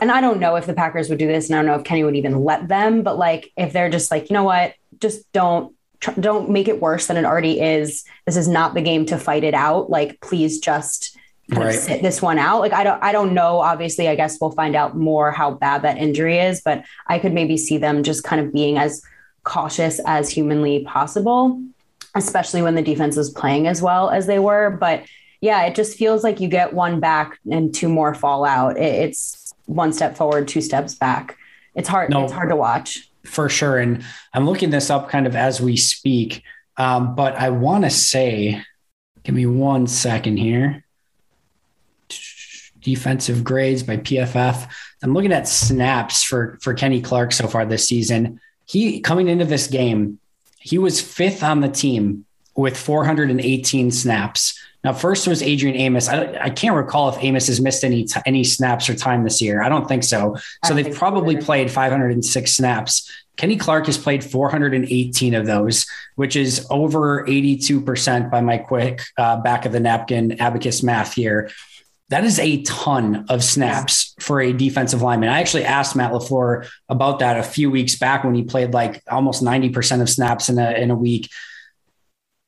and I don't know if the Packers would do this, and I don't know if Kenny would even let them. But like, if they're just like, you know what, just don't don't make it worse than it already is. This is not the game to fight it out. Like, please just kind right. of sit this one out. Like I don't I don't know. Obviously, I guess we'll find out more how bad that injury is, but I could maybe see them just kind of being as cautious as humanly possible, especially when the defense is playing as well as they were. But yeah, it just feels like you get one back and two more fall out. it's one step forward, two steps back. It's hard. No, it's hard to watch for sure. And I'm looking this up kind of as we speak. Um, but I want to say, give me one second here. Defensive grades by PFF. I'm looking at snaps for for Kenny Clark so far this season. He coming into this game, he was fifth on the team with 418 snaps. Now, first was Adrian Amos. I, I can't recall if Amos has missed any t- any snaps or time this year. I don't think so. So they've probably so played 506 snaps. Kenny Clark has played 418 of those, which is over 82% by my quick uh, back of the napkin abacus math here. That is a ton of snaps for a defensive lineman. I actually asked Matt LaFleur about that a few weeks back when he played like almost 90% of snaps in a, in a week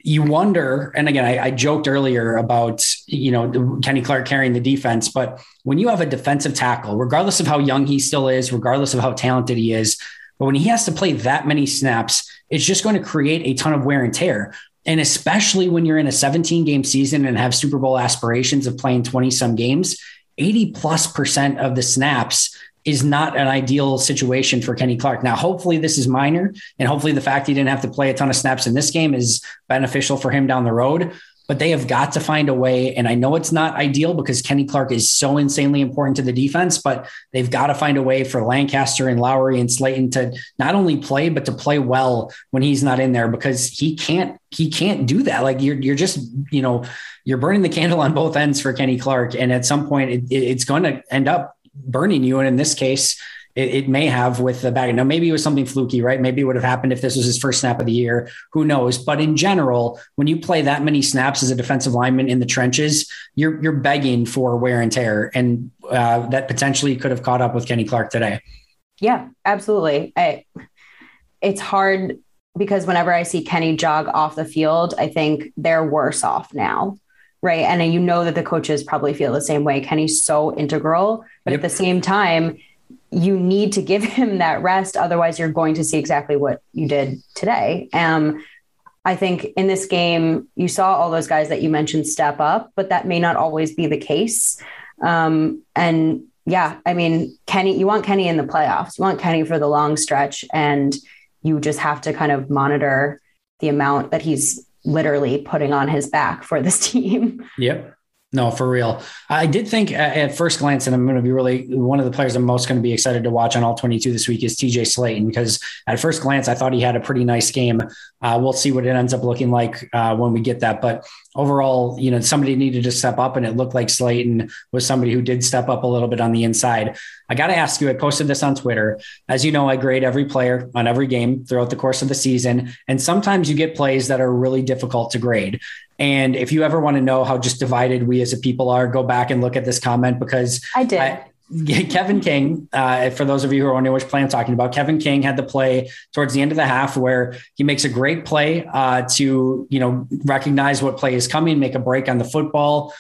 you wonder, and again, I, I, joked earlier about you know Kenny Clark carrying the defense, but when you have a defensive tackle, regardless of how young he still is, regardless of how talented he is, but when he has to play that many snaps, it's just going to create a ton of wear and tear. And especially when you're in a 17 game season and have Super Bowl aspirations of playing 20 some games, 80 plus percent of the snaps is not an ideal situation for Kenny Clark. Now, hopefully, this is minor, and hopefully, the fact he didn't have to play a ton of snaps in this game is beneficial for him down the road. But they have got to find a way. And I know it's not ideal because Kenny Clark is so insanely important to the defense, but they've got to find a way for Lancaster and Lowry and Slaton to not only play, but to play well when he's not in there because he can't, he can't do that. Like you're, you're just, you know, you're burning the candle on both ends for Kenny Clark. And at some point it, it's going to end up burning you. And in this case, it, it, may have with the bag. Now, maybe it was something fluky, right? Maybe it would have happened if this was his first snap of the year. Who knows? But in general, when you play that many snaps as a defensive lineman in the trenches, you're you're begging for wear and tear, and uh, that potentially could have caught up with Kenny Clark today. Yeah, absolutely. I, it's hard because whenever I see Kenny jog off the field, I think they're worse off now right? And you know that the coaches probably feel the same way. Kenny's so integral, but yep. at the same time, you need to give him that rest. Otherwise, you're going to see exactly what you did today. Um, I think in this game, you saw all those guys that you mentioned step up, but that may not always be the case. Um, and yeah, I mean, Kenny, you want Kenny in the playoffs, you want Kenny for the long stretch, and you just have to kind of monitor the amount that he's literally putting on his back for this team. Yep. No, for real. I did think at first glance, and I'm going to be really one of the players I'm most going to be excited to watch on all 22 this week is TJ Slaton, because at first glance, I thought he had a pretty nice game. Uh, we'll see what it ends up looking like uh, when we get that. But overall, you know, somebody needed to step up, and it looked like Slaton was somebody who did step up a little bit on the inside. I got to ask you, I posted this on Twitter. As you know, I grade every player on every game throughout the course of the season. And sometimes you get plays that are really difficult to grade. And if you ever want to know how just divided we as a people are, go back and look at this comment because I did. I, Kevin King, uh, for those of you who are wondering which play I'm talking about, Kevin King had the play towards the end of the half where he makes a great play uh, to you know recognize what play is coming, make a break on the football,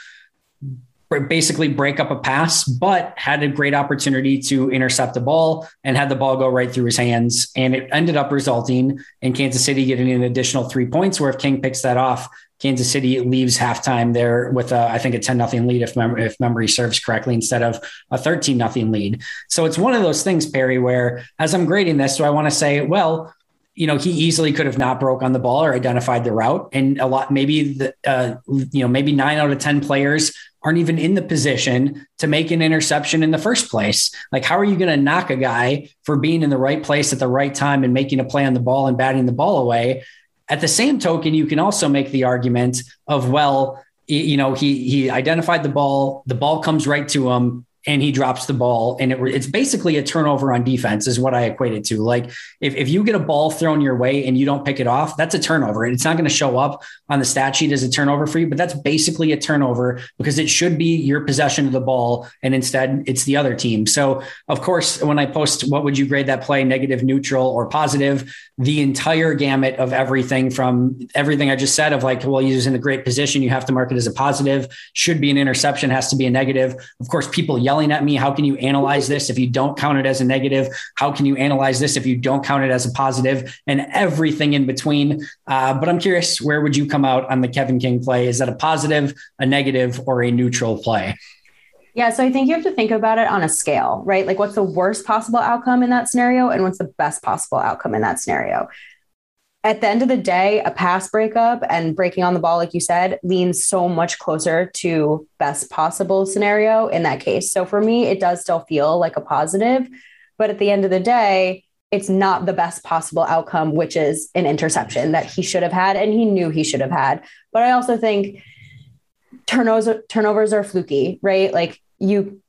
basically break up a pass, but had a great opportunity to intercept the ball and had the ball go right through his hands. And it ended up resulting in Kansas City getting an additional three points. Where if King picks that off, Kansas City leaves halftime there with a, I think a 10 nothing lead if, mem- if memory serves correctly instead of a 13 nothing lead. So it's one of those things, Perri, where as I'm grading this, do I want to say, well, you know, he easily could have not broke on the ball or identified the route. And a lot, maybe the, uh, you know, maybe nine out of 10 players aren't even in the position to make an interception in the first place. Like, how are you going to knock a guy for being in the right place at the right time and making a play on the ball and batting the ball away at the same token, you can also make the argument of, well, you know, he he identified the ball, the ball comes right to him. And he drops the ball and it, it's basically a turnover on defense is what I equate it to. Like if, if you get a ball thrown your way and you don't pick it off, that's a turnover. And it's not going to show up on the stat sheet as a turnover for you, but that's basically a turnover because it should be your possession of the ball. And instead it's the other team. So of course, when I post, what would you grade that play? Negative, neutral or positive, the entire gamut of everything from everything I just said of like, well, he's in a great position. You have to mark it as a positive should be an interception has to be a negative. Of course, people yell yelling at me. How can you analyze this if you don't count it as a negative? How can you analyze this if you don't count it as a positive? And everything in between. Uh, but I'm curious, where would you come out on the Kevin King play? Is that a positive, a negative, or a neutral play? Yeah, so I think you have to think about it on a scale, right? Like, what's the worst possible outcome in that scenario, and what's the best possible outcome in that scenario? At the end of the day, a pass breakup and breaking on the ball, like you said, leans so much closer to best possible scenario in that case. So for me, it does still feel like a positive. But at the end of the day, it's not the best possible outcome, which is an interception that he should have had and he knew he should have had. But I also think turnovers turnovers are fluky, right? Like you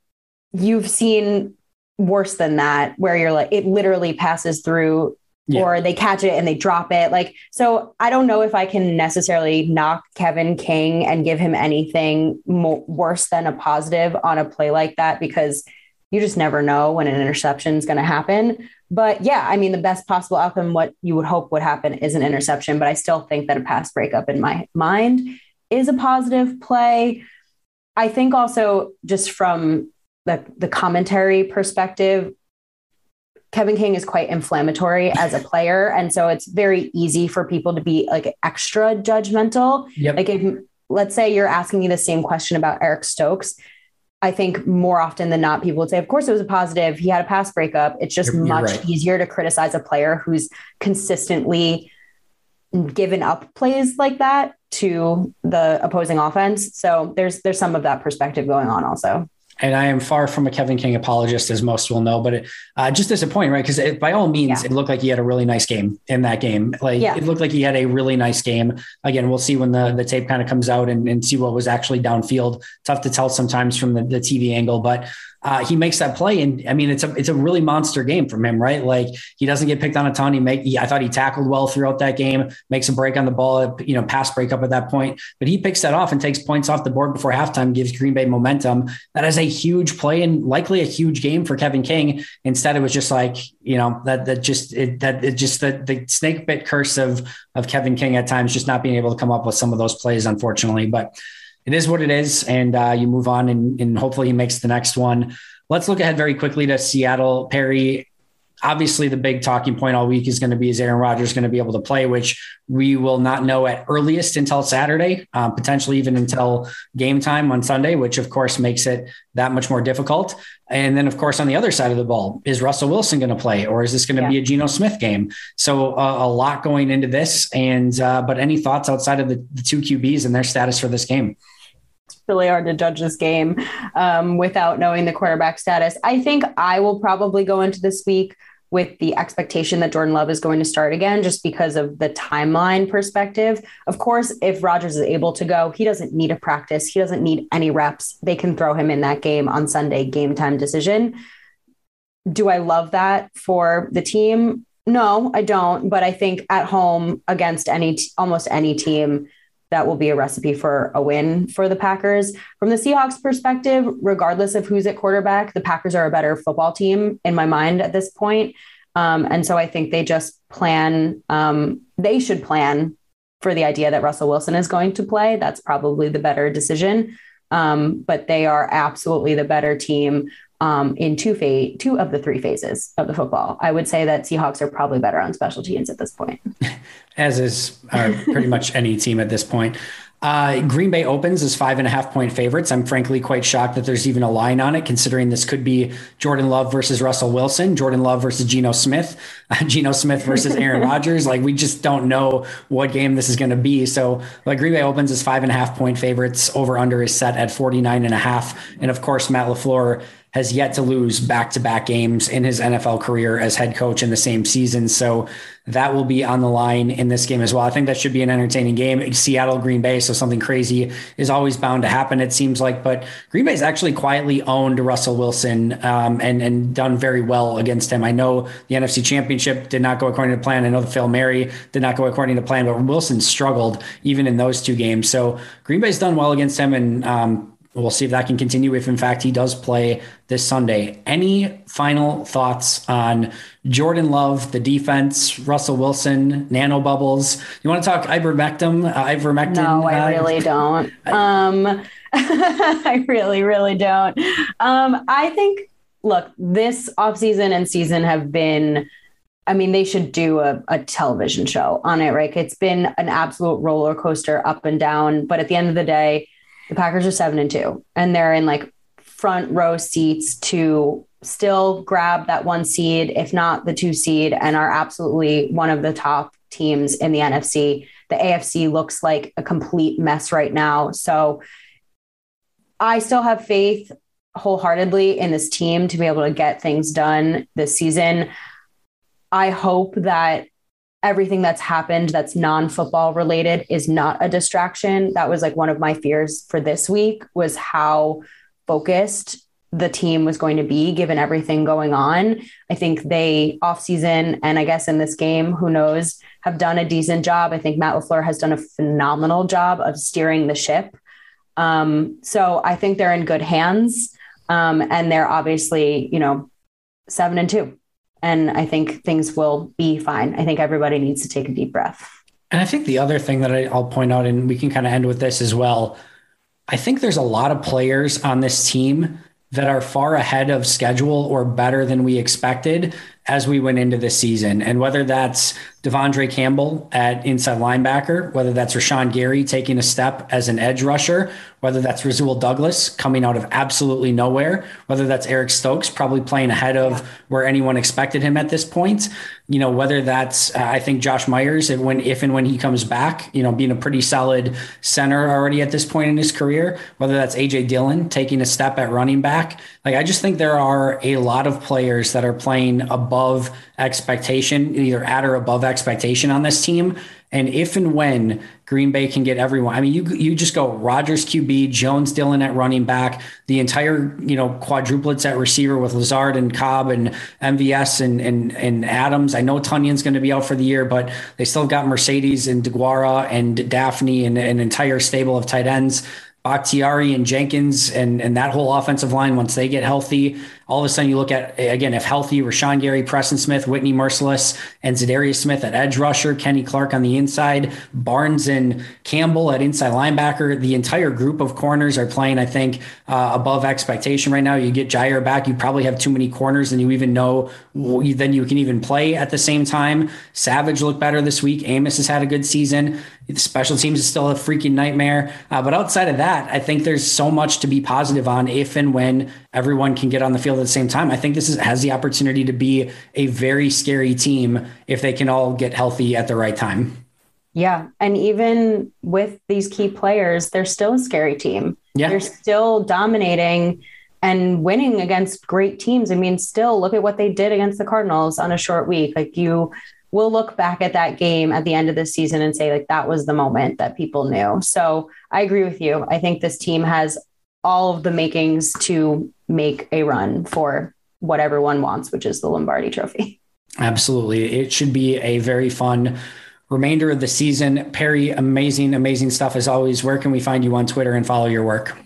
you've seen worse than that where you're like it literally passes through yeah. or they catch it and they drop it. Like, so I don't know if I can necessarily knock Kevin King and give him anything worse than a positive on a play like that because you just never know when an interception is going to happen. But yeah, I mean, the best possible outcome, what you would hope would happen is an interception. But I still think that a pass breakup in my mind is a positive play. I think also just from the, the commentary perspective, Kevin King is quite inflammatory as a player. And so it's very easy for people to be like extra judgmental. Yep. Like if let's say you're asking me the same question about Eric Stokes. I think more often than not, people would say, of course, it was a positive. He had a pass breakup. It's just you're, much you're right. easier to criticize a player who's consistently given up plays like that to the opposing offense. So there's there's some of that perspective going on also and I am far from a Kevin King apologist, as most will know, but it, uh, just disappointing, right? Because by all means, yeah. it looked like he had a really nice game in that game. Like yeah. it looked like he had a really nice game. Again, we'll see when the, the tape kind of comes out and, and see what was actually downfield. Tough to tell sometimes from the, the TV angle, but uh, he makes that play. And I mean, it's a, it's a really monster game from him, right? Like he doesn't get picked on a ton. He make, he, I thought he tackled well throughout that game, makes a break on the ball, you know, pass breakup at that point, but he picks that off and takes points off the board before halftime, gives Green Bay momentum. That is a huge play and likely a huge game for Kevin King. Instead, it was just like, you know, that, that just, it, that it just the, the snake bit curse of, of Kevin King at times, just not being able to come up with some of those plays, unfortunately, but it is what it is. And uh, you move on and, and hopefully he makes the next one. Let's look ahead very quickly to Seattle. Perri, obviously the big talking point all week is going to be is Aaron Rodgers going to be able to play, which we will not know at earliest until Saturday, um, potentially even until game time on Sunday, which of course makes it that much more difficult. And then, of course, on the other side of the ball, is Russell Wilson going to play, or is this going to yeah. be a Geno Smith game? So uh, a lot going into this. And uh, but any thoughts outside of the, the two QBs and their status for this game? Really hard to judge this game um, without knowing the quarterback status. I think I will probably go into this week with the expectation that Jordan Love is going to start again, just because of the timeline perspective. Of course, if Rodgers is able to go, he doesn't need a practice. He doesn't need any reps. They can throw him in that game on Sunday, game time decision. Do I love that for the team? No, I don't. But I think at home against any, almost any team, that will be a recipe for a win for the Packers. From the Seahawks perspective, regardless of who's at quarterback, the Packers are a better football team in my mind at this point. Um, and so I think they just plan, um, they should plan for the idea that Russell Wilson is going to play. That's probably the better decision. Um, but they are absolutely the better team um, in two phase, two of the three phases of the football. I would say that Seahawks are probably better on special teams at this point. As is uh, pretty much any team at this point. Uh, Green Bay opens as five and a half point favorites. I'm frankly quite shocked that there's even a line on it, considering this could be Jordan Love versus Russell Wilson, Jordan Love versus Geno Smith, uh, Geno Smith versus Aaron Rodgers. Like we just don't know what game this is going to be. So like Green Bay opens as five and a half point favorites. Over under is set at 49 and a half. And of course, Matt LaFleur has yet to lose back to back games in his NFL career as head coach in the same season. So that will be on the line in this game as well. I think that should be an entertaining game. Seattle, Green Bay, so something crazy is always bound to happen, it seems like. But Green Bay's actually quietly owned Russell Wilson um, and, and done very well against him. I know the NFC Championship did not go according to plan. I know the Fail Mary did not go according to plan, but Wilson struggled even in those two games. So Green Bay's done well against him. And um, We'll see if that can continue if, in fact, he does play this Sunday. Any final thoughts on Jordan Love, the defense, Russell Wilson, nano bubbles? You want to talk ivermectin? Uh, ivermectin? No, I uh, really don't. um, I really, really don't. Um, I think, look, this offseason and season have been. I mean, they should do a, a television show on it, right? It's been an absolute roller coaster up and down. But at the end of the day, the Packers are seven and two, and they're in like front row seats to still grab that one seed, if not the two seed, and are absolutely one of the top teams in the NFC. The AFC looks like a complete mess right now. So I still have faith wholeheartedly in this team to be able to get things done this season. I hope that everything that's happened that's non-football related is not a distraction. That was like one of my fears for this week was how focused the team was going to be given everything going on. I think they off season and i guess in this game who knows have done a decent job. I think matt lafleur has done a phenomenal job of steering the ship. Um, so i think they're in good hands um, and they're obviously you know seven and two and I think things will be fine. I think everybody needs to take a deep breath. And I think the other thing that I, will point out, and we can kind of end with this as well. I think there's a lot of players on this team that are far ahead of schedule or better than we expected as we went into the season. And whether that's De'Vondre Campbell at inside linebacker, whether that's Rashan Gary taking a step as an edge rusher, whether that's Rasul Douglas coming out of absolutely nowhere, whether that's Eric Stokes probably playing ahead of where anyone expected him at this point, you know, whether that's uh, I think Josh Myers if when if and when he comes back, you know, being a pretty solid center already at this point in his career, whether that's AJ Dillon taking a step at running back. Like I just think there are a lot of players that are playing above expectation, either at or above expectation on this team. And if and when Green Bay can get everyone, I mean, you you just go Rodgers QB, Jones Dillon at running back, the entire you know quadruplets at receiver with Lazard and Cobb and MVS and and and Adams. I know Tonyan's going to be out for the year, but they still got Marcedes and Deguara and Dafney and an entire stable of tight ends. Bakhtiari and Jenkins and, and that whole offensive line, once they get healthy, all of a sudden you look at again if healthy Rashan Gary, Preston Smith, Whitney Mercilus, and Za'Darius Smith at edge rusher, Kenny Clark on the inside, Barnes and Campbell at inside linebacker. The entire group of corners are playing, I think, uh, above expectation right now. You get Jaire back, you probably have too many corners, and you even know then you can even play at the same time. Savage looked better this week. Amos has had a good season. The special teams is still a freaking nightmare. Uh, but outside of that, I think there's so much to be positive on if and when everyone can get on the field at the same time. I think this is, has the opportunity to be a very scary team if they can all get healthy at the right time. Yeah. And even with these key players, they're still a scary team. Yeah. They're still dominating and winning against great teams. I mean, still look at what they did against the Cardinals on a short week. Like you will look back at that game at the end of the season and say, like, that was the moment that people knew. So I agree with you. I think this team has all of the makings to make a run for what everyone wants, which is the Lombardi trophy. Absolutely. It should be a very fun remainder of the season. Perri, amazing, amazing stuff as always. Where can we find you on Twitter and follow your work?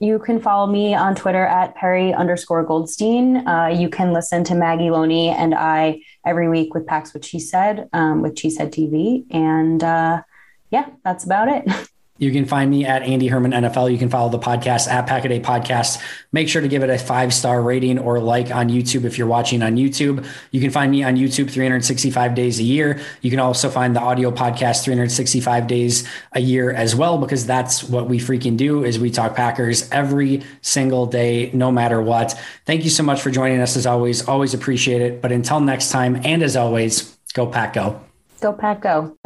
You can follow me on Twitter at Perri underscore Goldstein. Uh, you can listen to Maggie Loney and I every week with Pax What She Said um, with She Said TV. And uh, yeah, that's about it. You can find me at Andy Herman NFL. You can follow the podcast at Packaday Podcast. Make sure to give it a five star rating or like on YouTube if you're watching on YouTube. You can find me on YouTube 365 days a year. You can also find the audio podcast 365 days a year as well because that's what we freaking do is we talk Packers every single day, no matter what. Thank you so much for joining us as always. Always appreciate it. But until next time, and as always, go Pack Go. Go Pack Go.